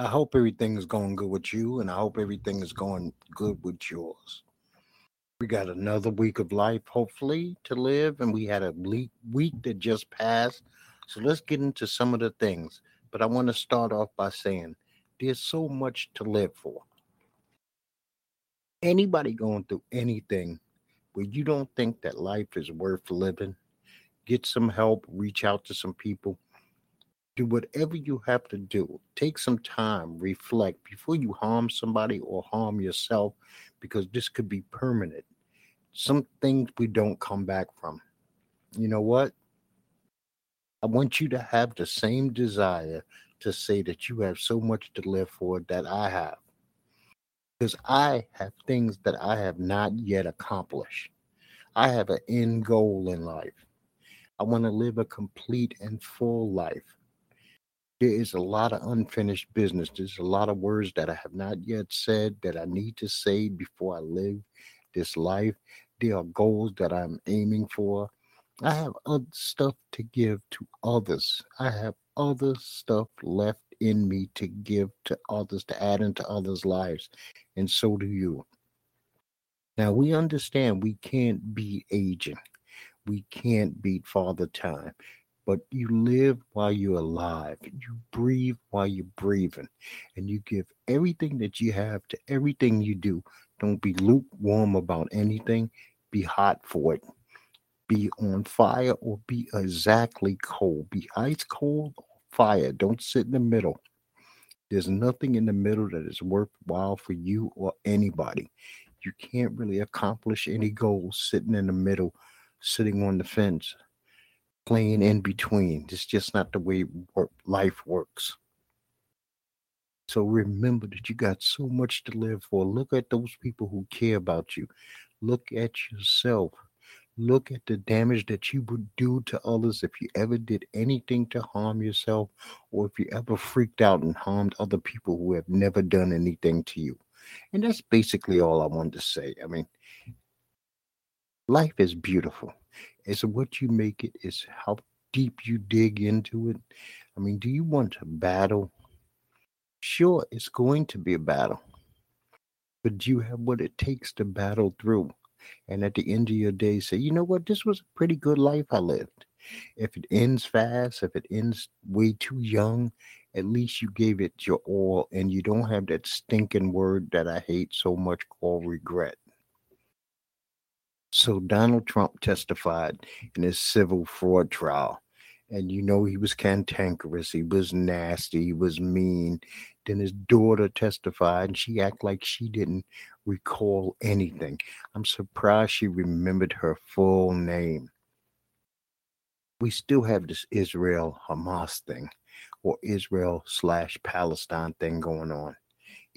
I hope everything is going good with you, and I hope everything is going good with yours. We got another week of life, hopefully, to live, and we had a week that just passed. So let's get into some of the things. But I want to start off by saying there's so much to live for. Anybody going through anything where you don't think that life is worth living, get some help, reach out to some people do whatever you have to do. Take some time, reflect before you harm somebody or harm yourself, because this could be permanent. Some things we don't come back from. You know what? I want you to have the same desire to say that you have so much to live for that I have. Because I have things that I have not yet accomplished. I have an end goal in life. I want to live a complete and full life there is a lot of unfinished business. There's a lot of words that I have not yet said that I need to say before I live this life. There are goals that I'm aiming for. I have other stuff to give to others. I have other stuff left in me to give to others, to add into others' lives. And so do you. Now, we understand we can't be aging. We can't beat Father Time but you live while you're alive. You breathe while you're breathing. And you give everything that you have to everything you do. Don't be lukewarm about anything. Be hot for it. Be on fire or be exactly cold. Be ice cold or fire. Don't sit in the middle. There's nothing in the middle that is worthwhile for you or anybody. You can't really accomplish any goals sitting in the middle, sitting on the fence playing in between. It's just not the way work, life works. So remember that you got so much to live for. Look at those people who care about you. Look at yourself. Look at the damage that you would do to others if you ever did anything to harm yourself or if you ever freaked out and harmed other people who have never done anything to you. And that's basically all I wanted to say. I mean, life is beautiful. It's what you make it, it's how deep you dig into it. I mean, do you want to battle? Sure, it's going to be a battle, but do you have what it takes to battle through? And at the end of your day, say, you know what, this was a pretty good life I lived. If it ends fast, if it ends way too young, at least you gave it your all and you don't have that stinking word that I hate so much called regret. So Donald Trump testified in his civil fraud trial. And you know he was cantankerous, he was nasty, he was mean. Then his daughter testified and she acted like she didn't recall anything. I'm surprised she remembered her full name. We still have this Israel Hamas thing or Israel slash Palestine thing going on.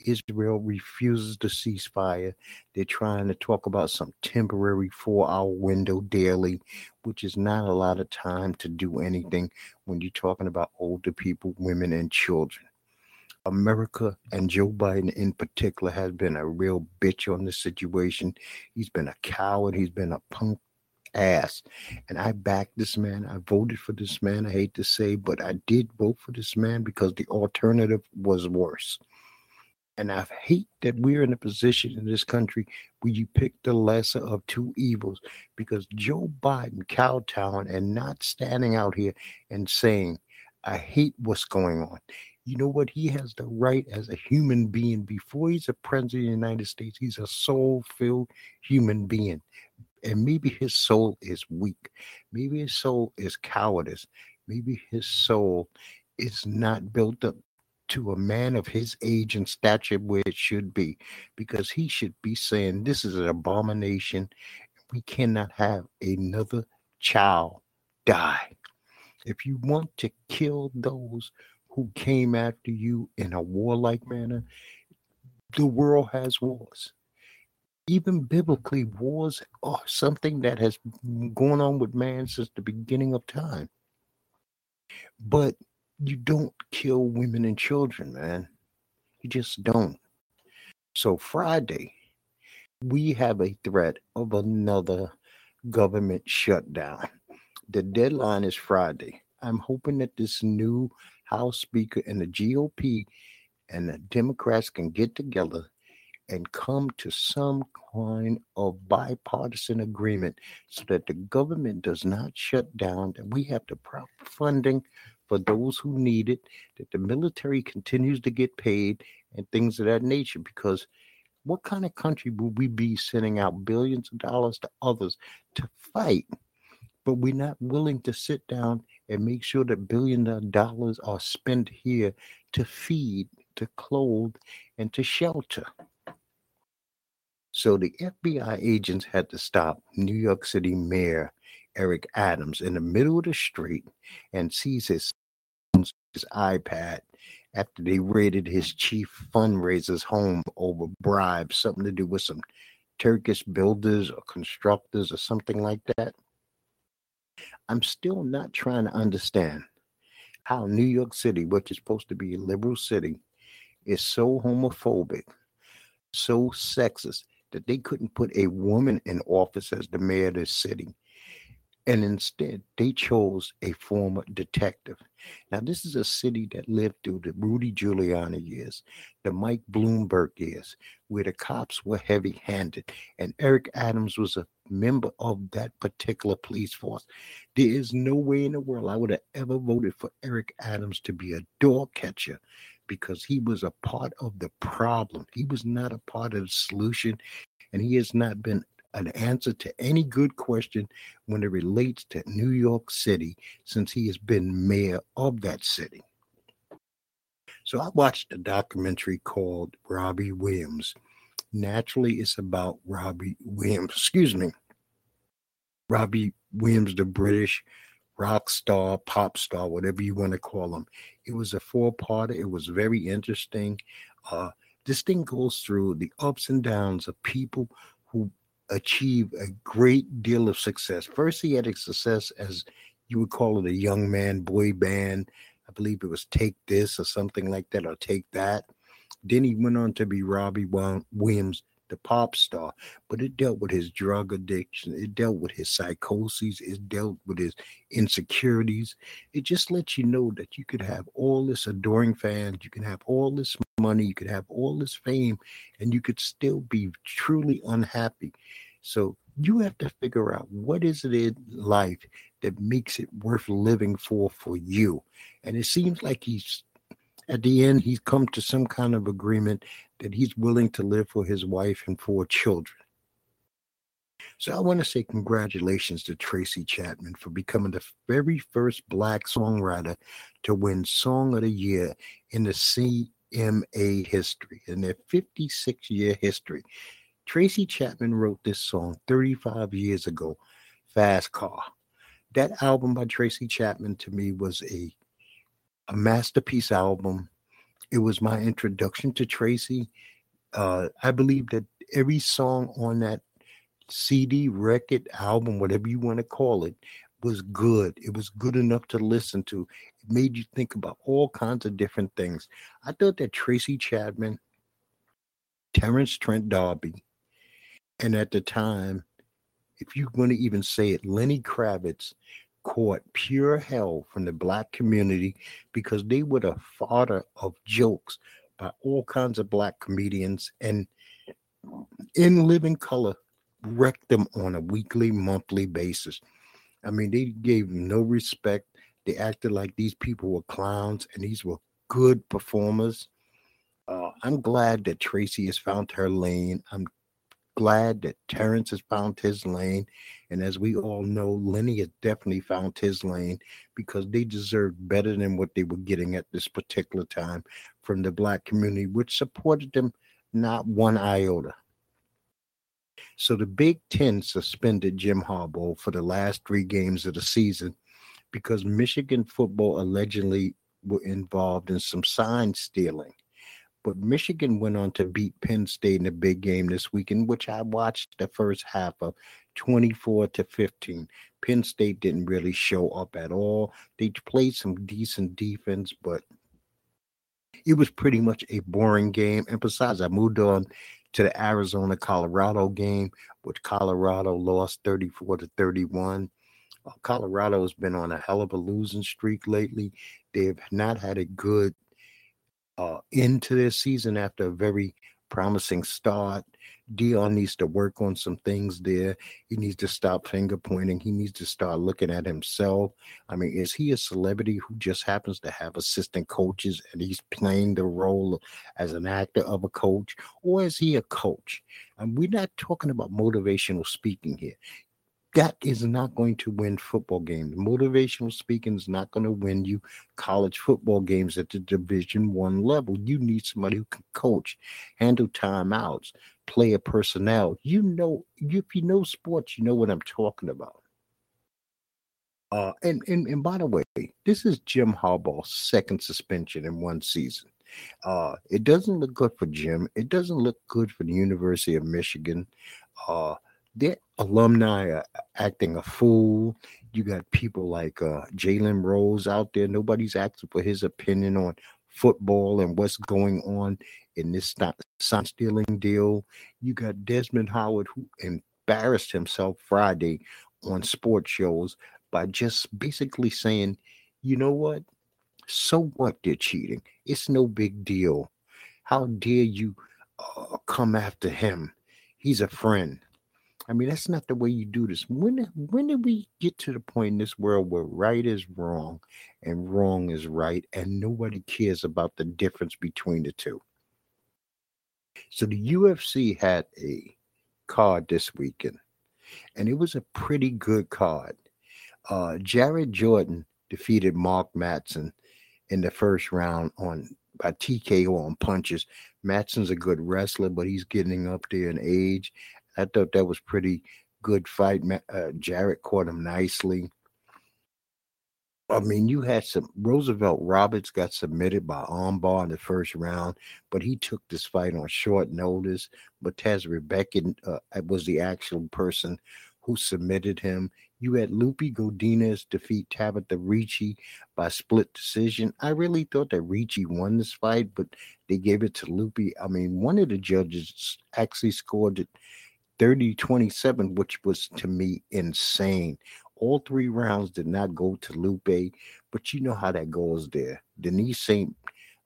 Israel refuses to ceasefire. They're trying to talk about some temporary four hour window daily, which is not a lot of time to do anything when you're talking about older people, women, and children. America and Joe Biden in particular has been a real bitch on this situation. He's been a coward. He's been a punk ass. And I backed this man. I voted for this man. I hate to say, but I did vote for this man because the alternative was worse. And I hate that we're in a position in this country where you pick the lesser of two evils because Joe Biden kowtowing and not standing out here and saying, I hate what's going on. You know what? He has the right as a human being. Before he's a president of the United States, he's a soul filled human being. And maybe his soul is weak. Maybe his soul is cowardice. Maybe his soul is not built up to a man of his age and stature where it should be, because he should be saying, This is an abomination. We cannot have another child die. If you want to kill those who came after you in a warlike manner, the world has wars. Even biblically, wars are something that has gone on with man since the beginning of time. But you don't kill women and children, man. You just don't. So, Friday, we have a threat of another government shutdown. The deadline is Friday. I'm hoping that this new House Speaker and the GOP and the Democrats can get together and come to some kind of bipartisan agreement so that the government does not shut down, that we have the proper funding for those who need it, that the military continues to get paid, and things of that nature. Because what kind of country would we be sending out billions of dollars to others to fight? But we're not willing to sit down and make sure that billions of dollars are spent here to feed, to clothe, and to shelter. So the FBI agents had to stop New York City Mayor Eric Adams in the middle of the street and seize his his iPad after they raided his chief fundraiser's home over bribes, something to do with some Turkish builders or constructors or something like that. I'm still not trying to understand how New York City, which is supposed to be a liberal city, is so homophobic, so sexist that they couldn't put a woman in office as the mayor of the city. And instead, they chose a former detective. Now, this is a city that lived through the Rudy Giuliani years, the Mike Bloomberg years, where the cops were heavy handed. And Eric Adams was a member of that particular police force. There is no way in the world I would have ever voted for Eric Adams to be a door catcher because he was a part of the problem. He was not a part of the solution, and he has not been an answer to any good question when it relates to New York City since he has been mayor of that city. So I watched a documentary called Robbie Williams. Naturally, it's about Robbie Williams, excuse me, Robbie Williams, the British rock star, pop star, whatever you want to call him. It was a four parter, it was very interesting. Uh, this thing goes through the ups and downs of people who achieve a great deal of success. First, he had a success as you would call it a young man boy band. I believe it was Take This or something like that, or Take That. Then he went on to be Robbie Williams, the pop star, but it dealt with his drug addiction, it dealt with his psychoses, it dealt with his insecurities. It just lets you know that you could have all this adoring fans, you can have all this money, you could have all this fame, and you could still be truly unhappy. So you have to figure out what is it in life that makes it worth living for for you. And it seems like he's at the end he's come to some kind of agreement that he's willing to live for his wife and four children. So I want to say congratulations to Tracy Chapman for becoming the very first black songwriter to win Song of the Year in the CMA history, in their 56 year history. Tracy Chapman wrote this song 35 years ago, Fast Car. That album by Tracy Chapman to me was a, a masterpiece album. It was my introduction to Tracy. Uh, I believe that every song on that CD, record, album, whatever you want to call it, was good. It was good enough to listen to. It made you think about all kinds of different things. I thought that Tracy Chapman, Terence Trent D'Arby, and at the time, if you're going to even say it, Lenny Kravitz caught pure hell from the black community because they were the fodder of jokes by all kinds of black comedians and in living color wrecked them on a weekly, monthly basis. I mean, they gave no respect. They acted like these people were clowns and these were good performers. Uh, I'm glad that Tracy has found her lane. I'm glad that Terrence has found his lane. And as we all know, Lenny has definitely found his lane because they deserved better than what they were getting at this particular time from the black community, which supported them not one iota. So the Big Ten suspended Jim Harbaugh for the last three games of the season because Michigan football allegedly were involved in some sign stealing. But Michigan went on to beat Penn State in a big game this weekend, which I watched the first half of 24 to 15. Penn State didn't really show up at all. They played some decent defense, but it was pretty much a boring game. And besides, I moved on to the Arizona Colorado game, which Colorado lost 34 to 31. Uh, Colorado has been on a hell of a losing streak lately. They have not had a good uh, into this season after a very promising start. Deion needs to work on some things there. He needs to stop finger pointing. He needs to start looking at himself. I mean, is he a celebrity who just happens to have assistant coaches and he's playing the role as an actor of a coach? Or is he a coach? And we're not talking about motivational speaking here that is not going to win football games. Motivational speaking is not going to win you college football games at the Division One level. You need somebody who can coach, handle timeouts, player personnel. You know, if you know sports, you know what I'm talking about. Uh, and, and and by the way, this is Jim Harbaugh's second suspension in one season. Uh, it doesn't look good for Jim. It doesn't look good for the University of Michigan. Uh, their alumni are acting a fool. You got people like uh, Jalen Rose out there. Nobody's asking for his opinion on football and what's going on in this sign stealing deal. You got Desmond Howard who embarrassed himself Friday on sports shows by just basically saying, you know what? So what they're cheating. It's no big deal. How dare you uh, come after him? He's a friend. I mean, that's not the way you do this. When when did we get to the point in this world where right is wrong and wrong is right, and nobody cares about the difference between the two? So the UFC had a card this weekend, and it was a pretty good card. Uh, Jared Gordon defeated Mark Madsen in the first round on by TKO on punches. Madsen's a good wrestler, but he's getting up there in age. I thought that was pretty good fight. Uh, Jarrett caught him nicely. I mean, you had some Roosevelt Roberts got submitted by armbar in the first round, but he took this fight on short notice. But Taz Rebecca uh, was the actual person who submitted him. You had Loopy Godinez defeat Tabitha Ricci by split decision. I really thought that Ricci won this fight, but they gave it to Loopy. I mean, one of the judges actually scored it 30 27, which was to me insane. All three rounds did not go to Loopy, but you know how that goes there. Denise St.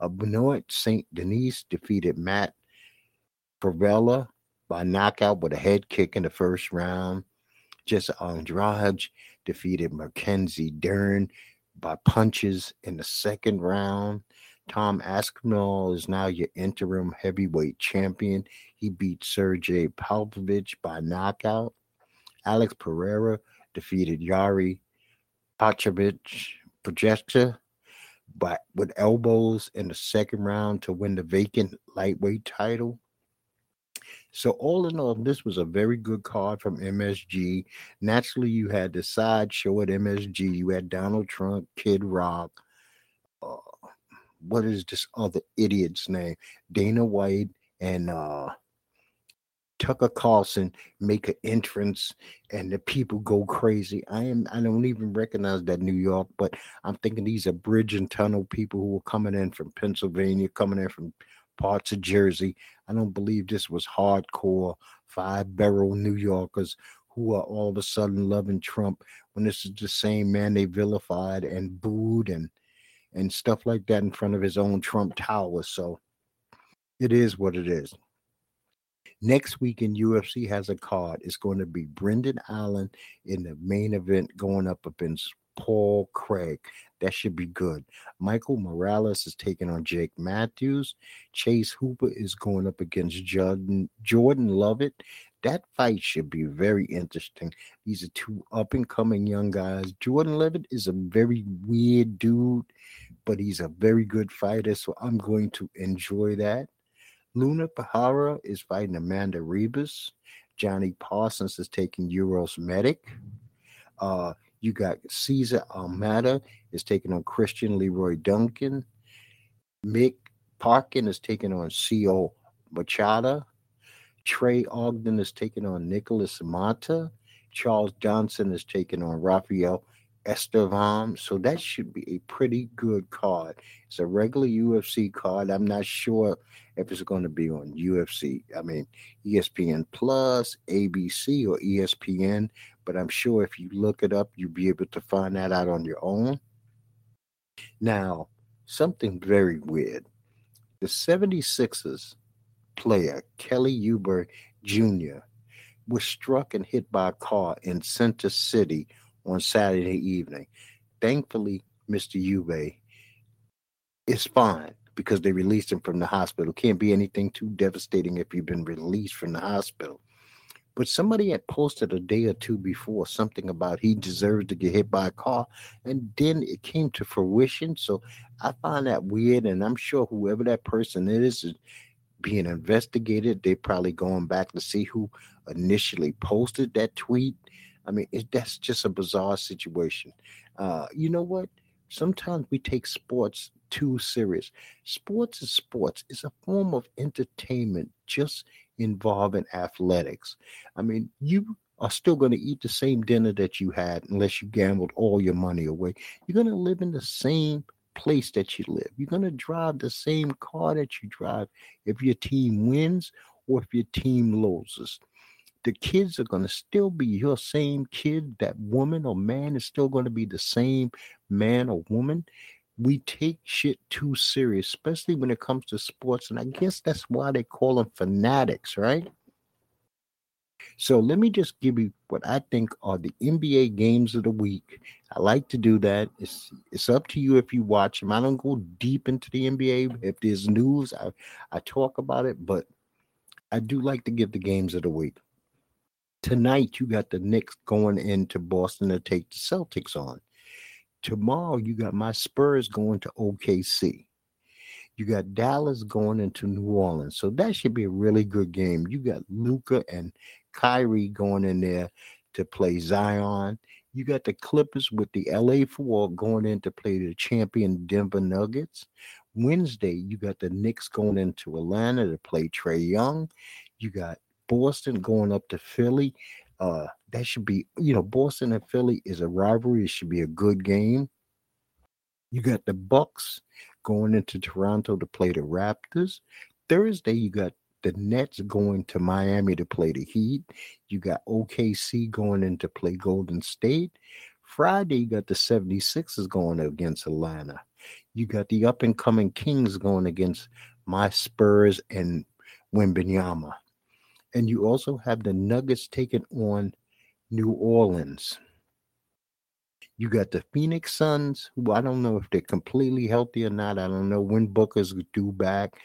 Uh, Benoit St. Denis defeated Matt Frevola by knockout with a head kick in the first round. Jesse Andrade defeated Mackenzie Dern by punches in the second round. Tom Aspinall is now your interim heavyweight champion. He beat Sergey Pavlovich by knockout. Alex Pereira defeated Yari Pachovich Projector but with elbows in the second round to win the vacant lightweight title. So all in all, this was a very good card from MSG. Naturally, you had the side show at MSG. You had Donald Trump, Kid Rock, what is this other idiot's name? Dana White and uh Tucker Carlson make an entrance and the people go crazy. I am I don't even recognize that New York, but I'm thinking these are bridge and tunnel people who are coming in from Pennsylvania, coming in from parts of Jersey. I don't believe this was hardcore five barrel New Yorkers who are all of a sudden loving Trump when this is the same man they vilified and booed and and stuff like that in front of his own Trump Tower. So it is what it is. Next week in UFC has a card. It's going to be Brendan Allen in the main event going up against Paul Craig. That should be good. Michael Morales is taking on Jake Matthews. Chase Hooper is going up against Jordan Jordan Levitt. That fight should be very interesting. These are two up and coming young guys. Jordan Levitt is a very weird dude, but he's a very good fighter. So I'm going to enjoy that. Luna Pahara is fighting Amanda Ribas. Johnny Parsons is taking Uros Medic. Uh, you got Cesar Almeida is taking on Christian Leroy Duncan. Mick Parkin is taking on Caio Machado. Trey Ogden is taking on Nikolas Motta. Charles Johnson is taking on Rafael Estevam. So that should be a pretty good card. It's a regular UFC card. I'm not sure if it's going to be on UFC. I mean, ESPN Plus, ABC, or ESPN. But I'm sure if you look it up, you'll be able to find that out on your own. Now, something very weird. The 76ers player, Kelly Oubre Jr., was struck and hit by a car in Center City on Saturday evening. Thankfully, Mr. Oubre is fine because they released him from the hospital. Can't be anything too devastating if you've been released from the hospital. But somebody had posted a day or two before something about he deserves to get hit by a car, and then it came to fruition. So I find that weird, and I'm sure whoever that person is is being investigated. They're probably going back to see who initially posted that tweet. I mean, it, that's just a bizarre situation. Uh, you know what? Sometimes we take sports too serious. Sports is sports. It's a form of entertainment just involving athletics. I mean, you are still going to eat the same dinner that you had unless you gambled all your money away. You're going to live in the same place that you live. You're going to drive the same car that you drive if your team wins or if your team loses. The kids are going to still be your same kid. That woman or man is still going to be the same man or woman we take shit too serious, especially when it comes to sports. And I guess that's why they call them fanatics, right? So let me just give you what I think are the NBA games of the week. I like to do that. It's it's up to you if you watch them. I don't go deep into the NBA. If there's news, I, I talk about it, but I do like to give the games of the week. Tonight you got the Knicks going into Boston to take the Celtics on. Tomorrow, you got my Spurs going to OKC. You got Dallas going into New Orleans. So that should be a really good game. You got Luka and Kyrie going in there to play Zion. You got the Clippers with the LA Four going in to play the champion Denver Nuggets. Wednesday, you got the Knicks going into Atlanta to play Trae Young. You got Boston going up to Philly uh, that should be, you know, Boston and Philly is a rivalry. It should be a good game. You got the Bucks going into Toronto to play the Raptors. Thursday, you got the Nets going to Miami to play the Heat. You got OKC going in to play Golden State. Friday, you got the 76ers going against Atlanta. You got the up and coming Kings going against my Spurs and Wembanyama. And you also have the Nuggets taking on New Orleans. You got the Phoenix Suns, who I don't know if they're completely healthy or not. I don't know when Booker's due back,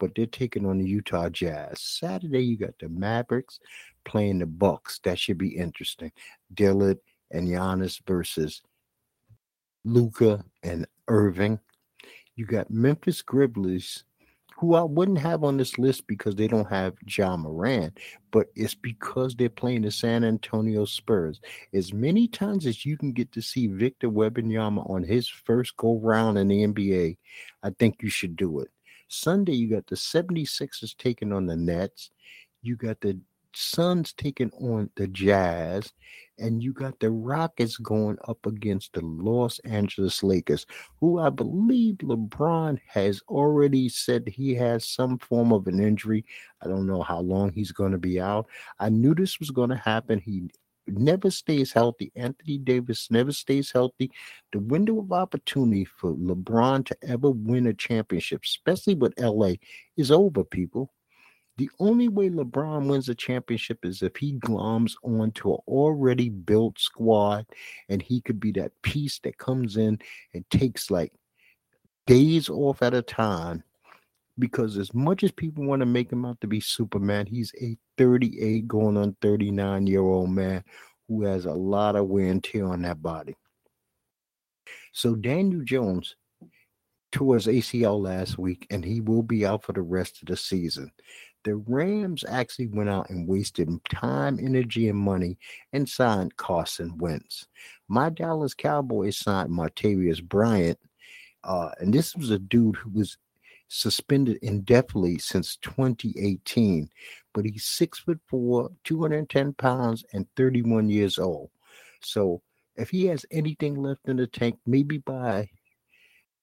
but they're taking on the Utah Jazz. Saturday, you got the Mavericks playing the Bucks. That should be interesting. Lillard and Giannis versus Luka and Irving. You got Memphis Grizzlies who I wouldn't have on this list because they don't have Ja Morant, but it's because they're playing the San Antonio Spurs. As many times as you can get to see Victor Wembanyama on his first go round in the NBA, I think you should do it. Sunday, you got the 76ers taking on the Nets. You got the Suns taking on the Jazz, and you got the Rockets going up against the Los Angeles Lakers, who I believe LeBron has already said he has some form of an injury. I don't know how long he's going to be out. I knew this was going to happen. He never stays healthy. Anthony Davis never stays healthy. The window of opportunity for LeBron to ever win a championship, especially with LA, is over, people. The only way LeBron wins a championship is if he gloms onto an already built squad and he could be that piece that comes in and takes like days off at a time because as much as people want to make him out to be Superman, he's a 38 going on 39 year old man who has a lot of wear and tear on that body. So Daniel Jones tore his ACL last week, and he will be out for the rest of the season. The Rams actually went out and wasted time, energy, and money and signed Carson Wentz. My Dallas Cowboys signed Martavis Bryant, uh, and this was a dude who was suspended indefinitely since 2018, but he's six foot four, 210 pounds, and 31 years old. So if he has anything left in the tank, maybe by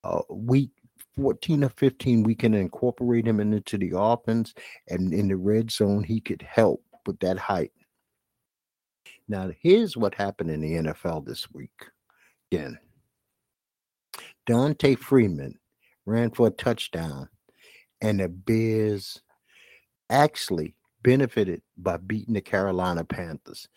uh, week 14 or 15, we can incorporate him into the offense, and in the red zone, he could help with that height. Now, here's what happened in the NFL this week. Again, D'Onta Foreman ran for a touchdown, and the Bears actually benefited by beating the Carolina Panthers.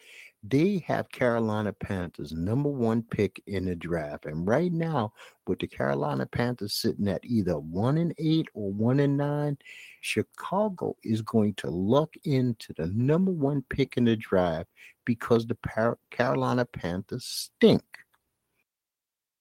They have Carolina Panthers number one pick in the draft. And right now, with the Carolina Panthers sitting at either one and eight or one and nine, Chicago is going to luck into the number one pick in the draft because the Carolina Panthers stink.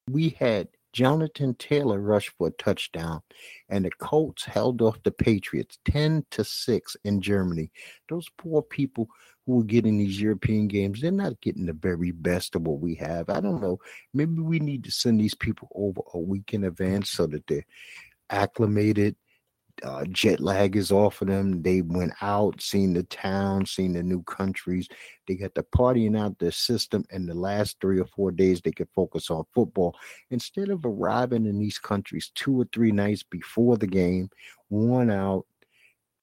We had Jonathan Taylor rushed for a touchdown, and the Colts held off the Patriots 10 to 6 in Germany. Those poor people who are getting these European games, they're not getting the very best of what we have. I don't know. Maybe we need to send these people over a week in advance so that they're acclimated uh, jet lag is off of them. They went out, seen the town, seen the new countries. They got the partying out their system, and the last three or four days they could focus on football instead of arriving in these countries two or three nights before the game, worn out,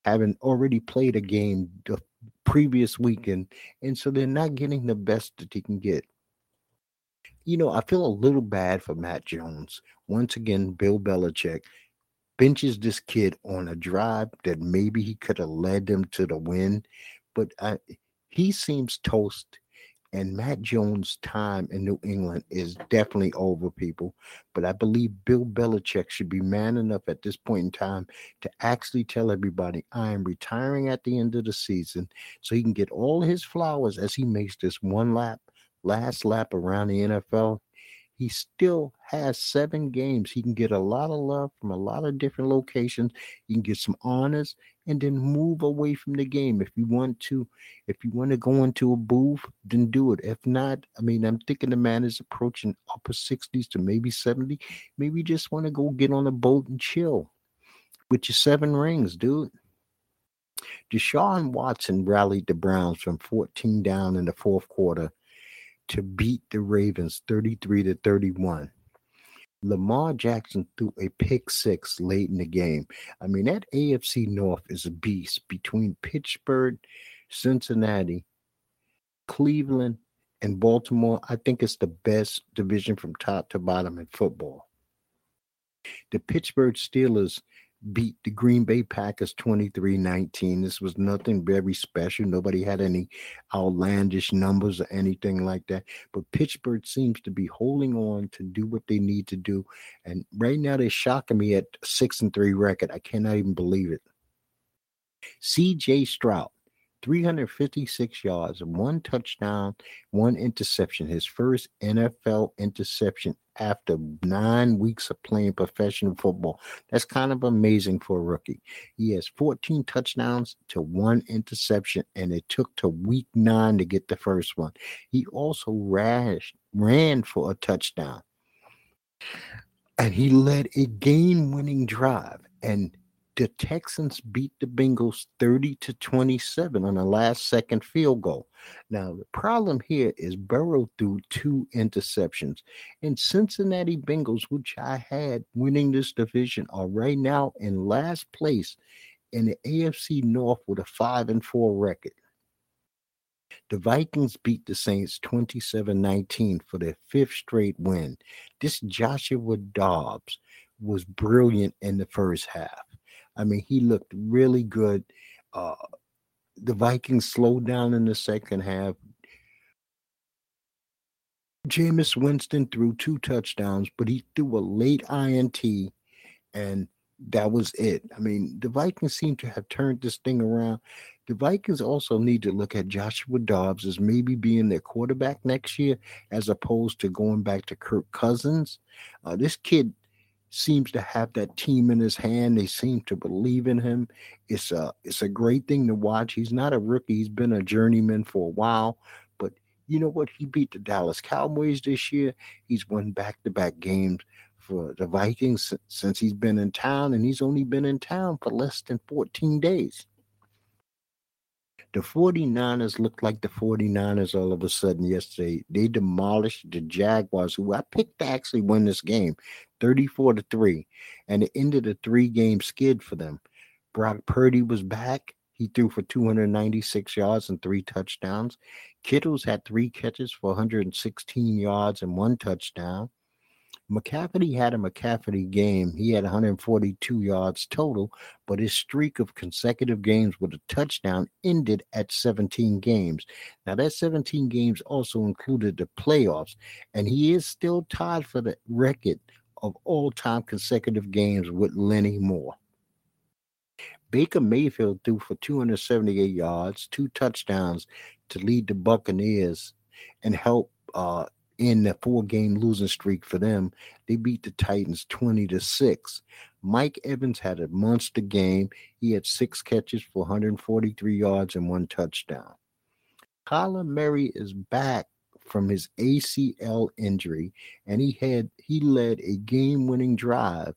having already played a game the previous weekend, and so they're not getting the best that they can get. You know, I feel a little bad for Mac Jones. Once again, Bill Belichick benches this kid on a drive that maybe he could have led them to the win, but I, he seems toast. And Mac Jones' time in New England is definitely over, people. But I believe Bill Belichick should be man enough at this point in time to actually tell everybody, I am retiring at the end of the season so he can get all his flowers as he makes this one lap, last lap around the NFL he still has seven games. He can get a lot of love from a lot of different locations. He can get some honors and then move away from the game. If you want to, if you want to go into a booth, then do it. If not, I mean, I'm thinking the man is approaching upper 60s to maybe 70. Maybe you just want to go get on a boat and chill with your seven rings, dude. Deshaun Watson rallied the Browns from 14 down in the fourth quarter to beat the Ravens 33 to 31. Lamar Jackson threw a pick six late in the game. I mean, that AFC North is a beast between Pittsburgh, Cincinnati, Cleveland, and Baltimore. I think it's the best division from top to bottom in football. The Pittsburgh Steelers beat the Green Bay Packers 23 19. This was nothing very special. Nobody had any outlandish numbers or anything like that. But Pittsburgh seems to be holding on to do what they need to do. And right now they're shocking me at six and three record. I cannot even believe it. CJ Stroud 356 yards, one touchdown, one interception. His first NFL interception after nine weeks of playing professional football. That's kind of amazing for a rookie. He has 14 touchdowns to one interception, and it took to week nine to get the first one. He also rash, ran for a touchdown. And he led a game winning drive. And the Texans beat the Bengals 30 to 27 on a last second field goal. Now, the problem here is Burrow threw two interceptions. And Cincinnati Bengals, which I had winning this division, are right now in last place in the AFC North with a 5 and 4 record. The Vikings beat the Saints 27 19 for their fifth straight win. This Joshua Dobbs was brilliant in the first half. I mean, he looked really good. Uh, the Vikings slowed down in the second half. Jameis Winston threw two touchdowns, but he threw a late INT, and that was it. I mean, the Vikings seem to have turned this thing around. The Vikings also need to look at Joshua Dobbs as maybe being their quarterback next year, as opposed to going back to Kirk Cousins. Uh, this kid seems to have that team in his hand. They seem to believe in him. It's a it's a great thing to watch. He's not a rookie. He's been a journeyman for a while. But you know what? He beat the Dallas Cowboys this year. He's won back to back games for the Vikings since he's been in town, and he's only been in town for less than 14 days. The 49ers looked like the 49ers all of a sudden yesterday. They demolished the Jaguars, who I picked to actually win this game 34 to 3, and it ended a three game skid for them. Brock Purdy was back. He threw for 296 yards and three touchdowns. Kittles had three catches for 116 yards and one touchdown. McCaffrey had a McCaffrey game. He had 142 yards total, but his streak of consecutive games with a touchdown ended at 17 games. Now, that 17 games also included the playoffs, and he is still tied for the record of all time consecutive games with Lenny Moore. Baker Mayfield threw for 278 yards, two touchdowns to lead the Buccaneers and help uh, in the four game losing streak for them. They beat the Titans 20 to 6. Mike Evans had a monster game. He had six catches for 143 yards and one touchdown. Kyler Murray is back from his ACL injury and he had he led a game-winning drive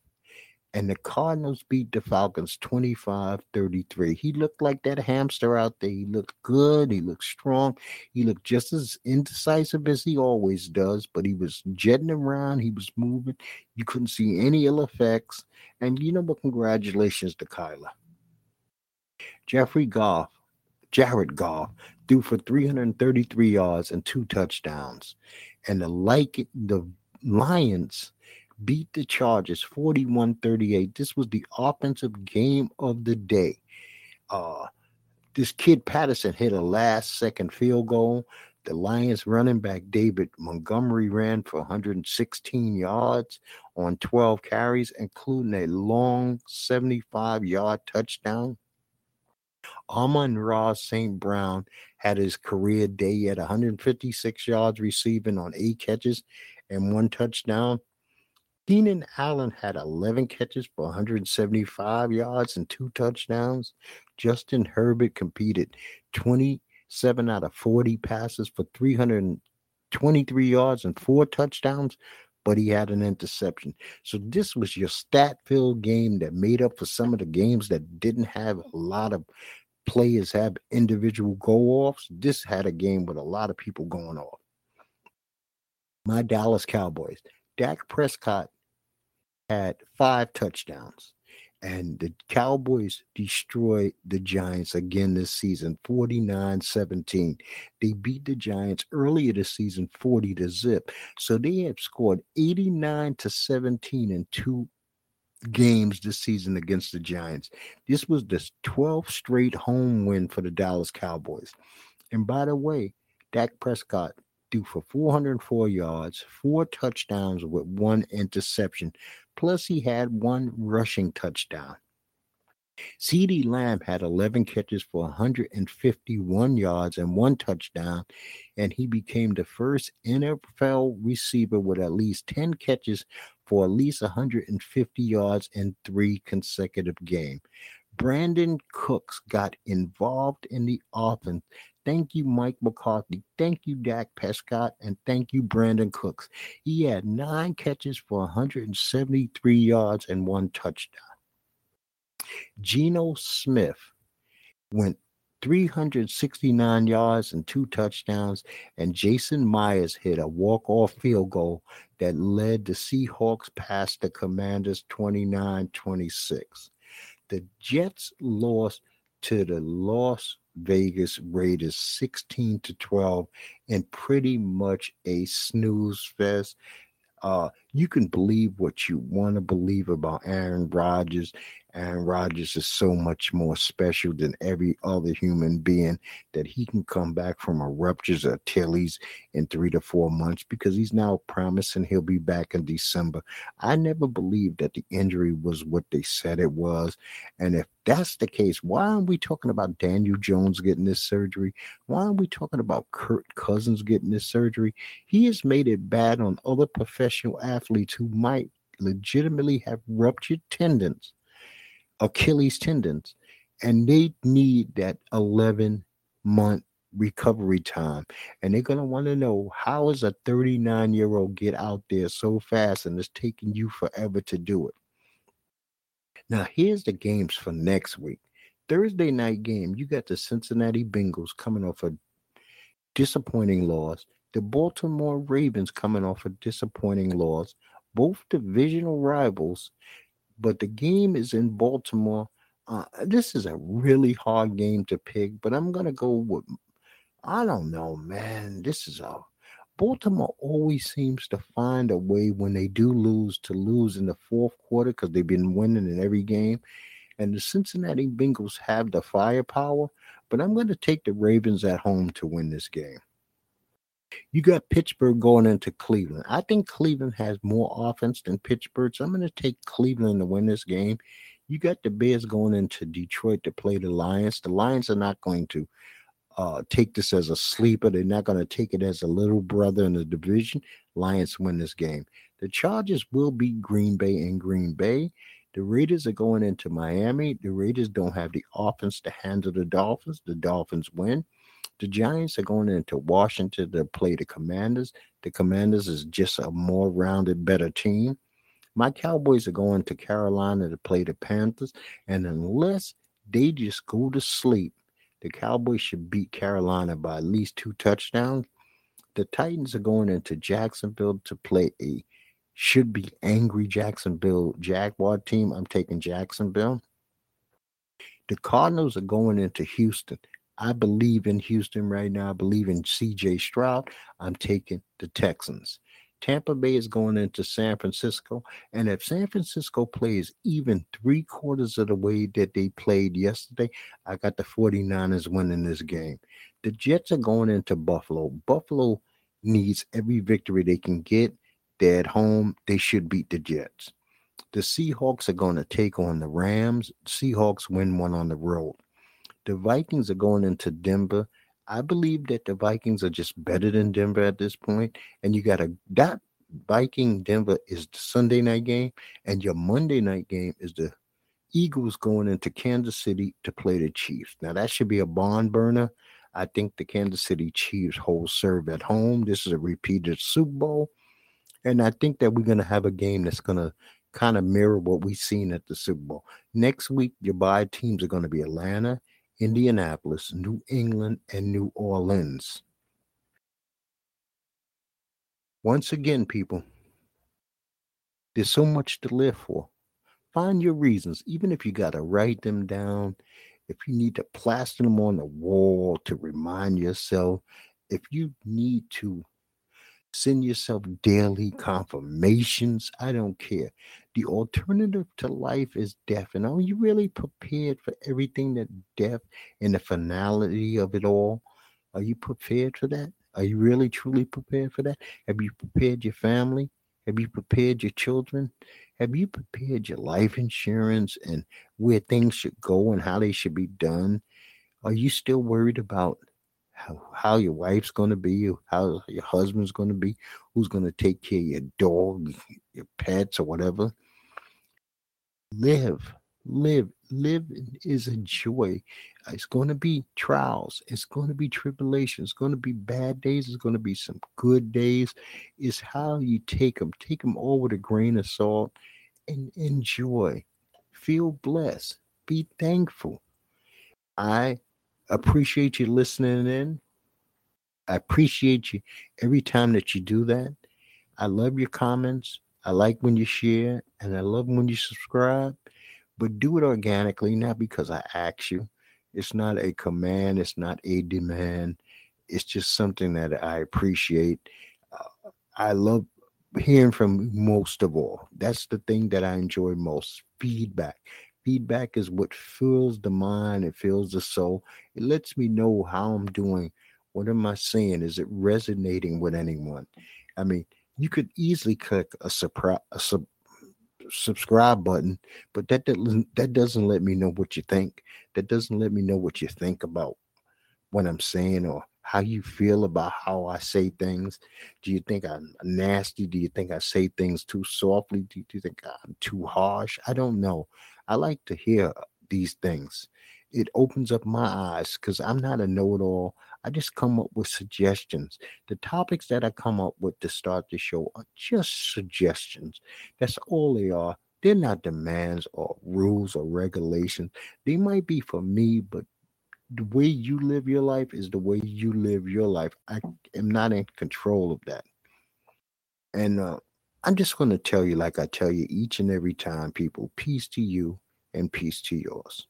and the Cardinals beat the Falcons 25 33. He looked like that hamster out there. He looked good. He looked strong. He looked just as indecisive as he always does, but he was jetting around. He was moving. You couldn't see any ill effects. And you know what? Congratulations to Kyler. Jeffrey Goff, Jared Goff, threw for 333 yards and two touchdowns. And the like the Lions beat the Chargers 41 38. This was the offensive game of the day. Uh, this kid Patterson hit a last second field goal. The Lions running back David Montgomery ran for 116 yards on 12 carries, including a long 75 yard touchdown. Amon-Ra St. Brown had his career day at 156 yards receiving on eight catches and one touchdown. Keenan Allen had 11 catches for 175 yards and two touchdowns. Justin Herbert competed 27 out of 40 passes for 323 yards and four touchdowns, but he had an interception. So this was your stat-filled game that made up for some of the games that didn't have a lot of players have individual go-offs. This had a game with a lot of people going off. My Dallas Cowboys. Dak Prescott had five touchdowns. And the Cowboys destroyed the Giants again this season, 49 17. They beat the Giants earlier this season, 40 to zip. So they have scored 89 to 17 in two games this season against the Giants. This was the 12th straight home win for the Dallas Cowboys. And by the way, Dak Prescott threw for 404 yards, four touchdowns with one interception Plus, he had one rushing touchdown. CeeDee Lamb had 11 catches for 151 yards and one touchdown, and he became the first NFL receiver with at least 10 catches for at least 150 yards in three consecutive games. Brandin Cooks got involved in the offense Thank you, Mike McCarthy. Thank you, Dak Prescott. And thank you, Brandin Cooks. He had nine catches for 173 yards and one touchdown. Geno Smith went 369 yards and two touchdowns, and Jason Myers hit a walk-off field goal that led the Seahawks past the Commanders 29-26. The Jets lost to the Las Vegas Raiders 16 to 12 and pretty much a snooze fest. Uh, You can believe what you want to believe about Aaron Rodgers Aaron Rodgers is so much more special than every other human being that he can come back from a ruptures ruptured Achilles in three to four months because he's now promising he'll be back in December. I never believed that the injury was what they said it was. And if that's the case, why aren't we talking about Daniel Jones getting this surgery? Why aren't we talking about Kirk Cousins getting this surgery? He has made it bad on other professional athletes who might legitimately have ruptured tendons Achilles tendons, and they need that 11 month recovery time. And they're going to want to know how is a 39 year old get out there so fast and it's taking you forever to do it. Now, here's the games for next week. Thursday night game, you got the Cincinnati Bengals coming off a disappointing loss. The Baltimore Ravens coming off a disappointing loss. Both divisional rivals but the game is in Baltimore. Uh, this is a really hard game to pick, but I'm gonna go with. I don't know, man. This is a Baltimore always seems to find a way when they do lose to lose in the fourth quarter because they've been winning in every game. And the Cincinnati Bengals have the firepower, but I'm going to take the Ravens at home to win this game. You got Pittsburgh going into Cleveland. I think Cleveland has more offense than Pittsburgh, so I'm going to take Cleveland to win this game. You got the Bears going into Detroit to play the Lions. The Lions are not going to uh, take this as a sleeper. They're not going to take it as a little brother in the division. Lions win this game. The Chargers will beat Green Bay in Green Bay. The Raiders are going into Miami. The Raiders don't have the offense to handle the Dolphins. The Dolphins win. The Giants are going into Washington to play the Commanders. The Commanders is just a more rounded, better team. My Cowboys are going to Carolina to play the Panthers. And unless they just go to sleep, the Cowboys should beat Carolina by at least two touchdowns. The Titans are going into Jacksonville to play a should be angry Jacksonville Jaguar team. I'm taking Jacksonville. The Cardinals are going into Houston. I believe in Houston right now. I believe in CJ Stroud. I'm taking the Texans. Tampa Bay is going into San Francisco. And if San Francisco plays even three quarters of the way that they played yesterday, I got the 49ers winning this game. The Jets are going into Buffalo. Buffalo needs every victory they can get. They're at home. They should beat the Jets. The Seahawks are going to take on the Rams. Seahawks win one on the road. The Vikings are going into Denver. I believe that the Vikings are just better than Denver at this point. And you got a that Viking Denver is the Sunday night game, and your Monday night game is the Eagles going into Kansas City to play the Chiefs. Now that should be a barn burner. I think the Kansas City Chiefs hold serve at home. This is a repeated Super Bowl. And I think that we're going to have a game that's going to kind of mirror what we've seen at the Super Bowl. Next week, your bye teams are going to be Atlanta Indianapolis, New England, and New Orleans. Once again, people, there's so much to live for. Find your reasons, even if you got to write them down, if you need to plaster them on the wall to remind yourself, if you need to Send yourself daily confirmations. I don't care. The alternative to life is death. And are you really prepared for everything that death and the finality of it all? Are you prepared for that? Are you really truly prepared for that? Have you prepared your family? Have you prepared your children? Have you prepared your life insurance and where things should go and how they should be done? Are you still worried about how, how your wife's going to be, how your husband's going to be, who's going to take care of your dog, your pets, or whatever. Live, live, live is a joy. It's going to be trials, it's going to be tribulations, it's going to be bad days, it's going to be some good days. It's how you take them, take them all with a grain of salt and enjoy. Feel blessed, be thankful. I appreciate you listening in. I appreciate you every time that you do that. I love your comments. I like when you share and I love when you subscribe, but do it organically, not because I ask you. It's not a command, it's not a demand. It's just something that I appreciate. Uh, I love hearing from most of all. That's the thing that I enjoy most feedback. Feedback is what fills the mind, it fills the soul. It lets me know how I'm doing. What am I saying? Is it resonating with anyone? I mean, you could easily click a, surprise, a sub, subscribe button, but that doesn't that doesn't let me know what you think. That doesn't let me know what you think about what I'm saying or how you feel about how I say things. Do you think I'm nasty? Do you think I say things too softly? Do you think I'm too harsh? I don't know. I like to hear these things. It opens up my eyes because I'm not a know it all. I just come up with suggestions. The topics that I come up with to start the show are just suggestions. That's all they are. They're not demands or rules or regulations. They might be for me, but the way you live your life is the way you live your life. I am not in control of that. And uh, I'm just going to tell you, like I tell you each and every time, people, peace to you and peace to yours.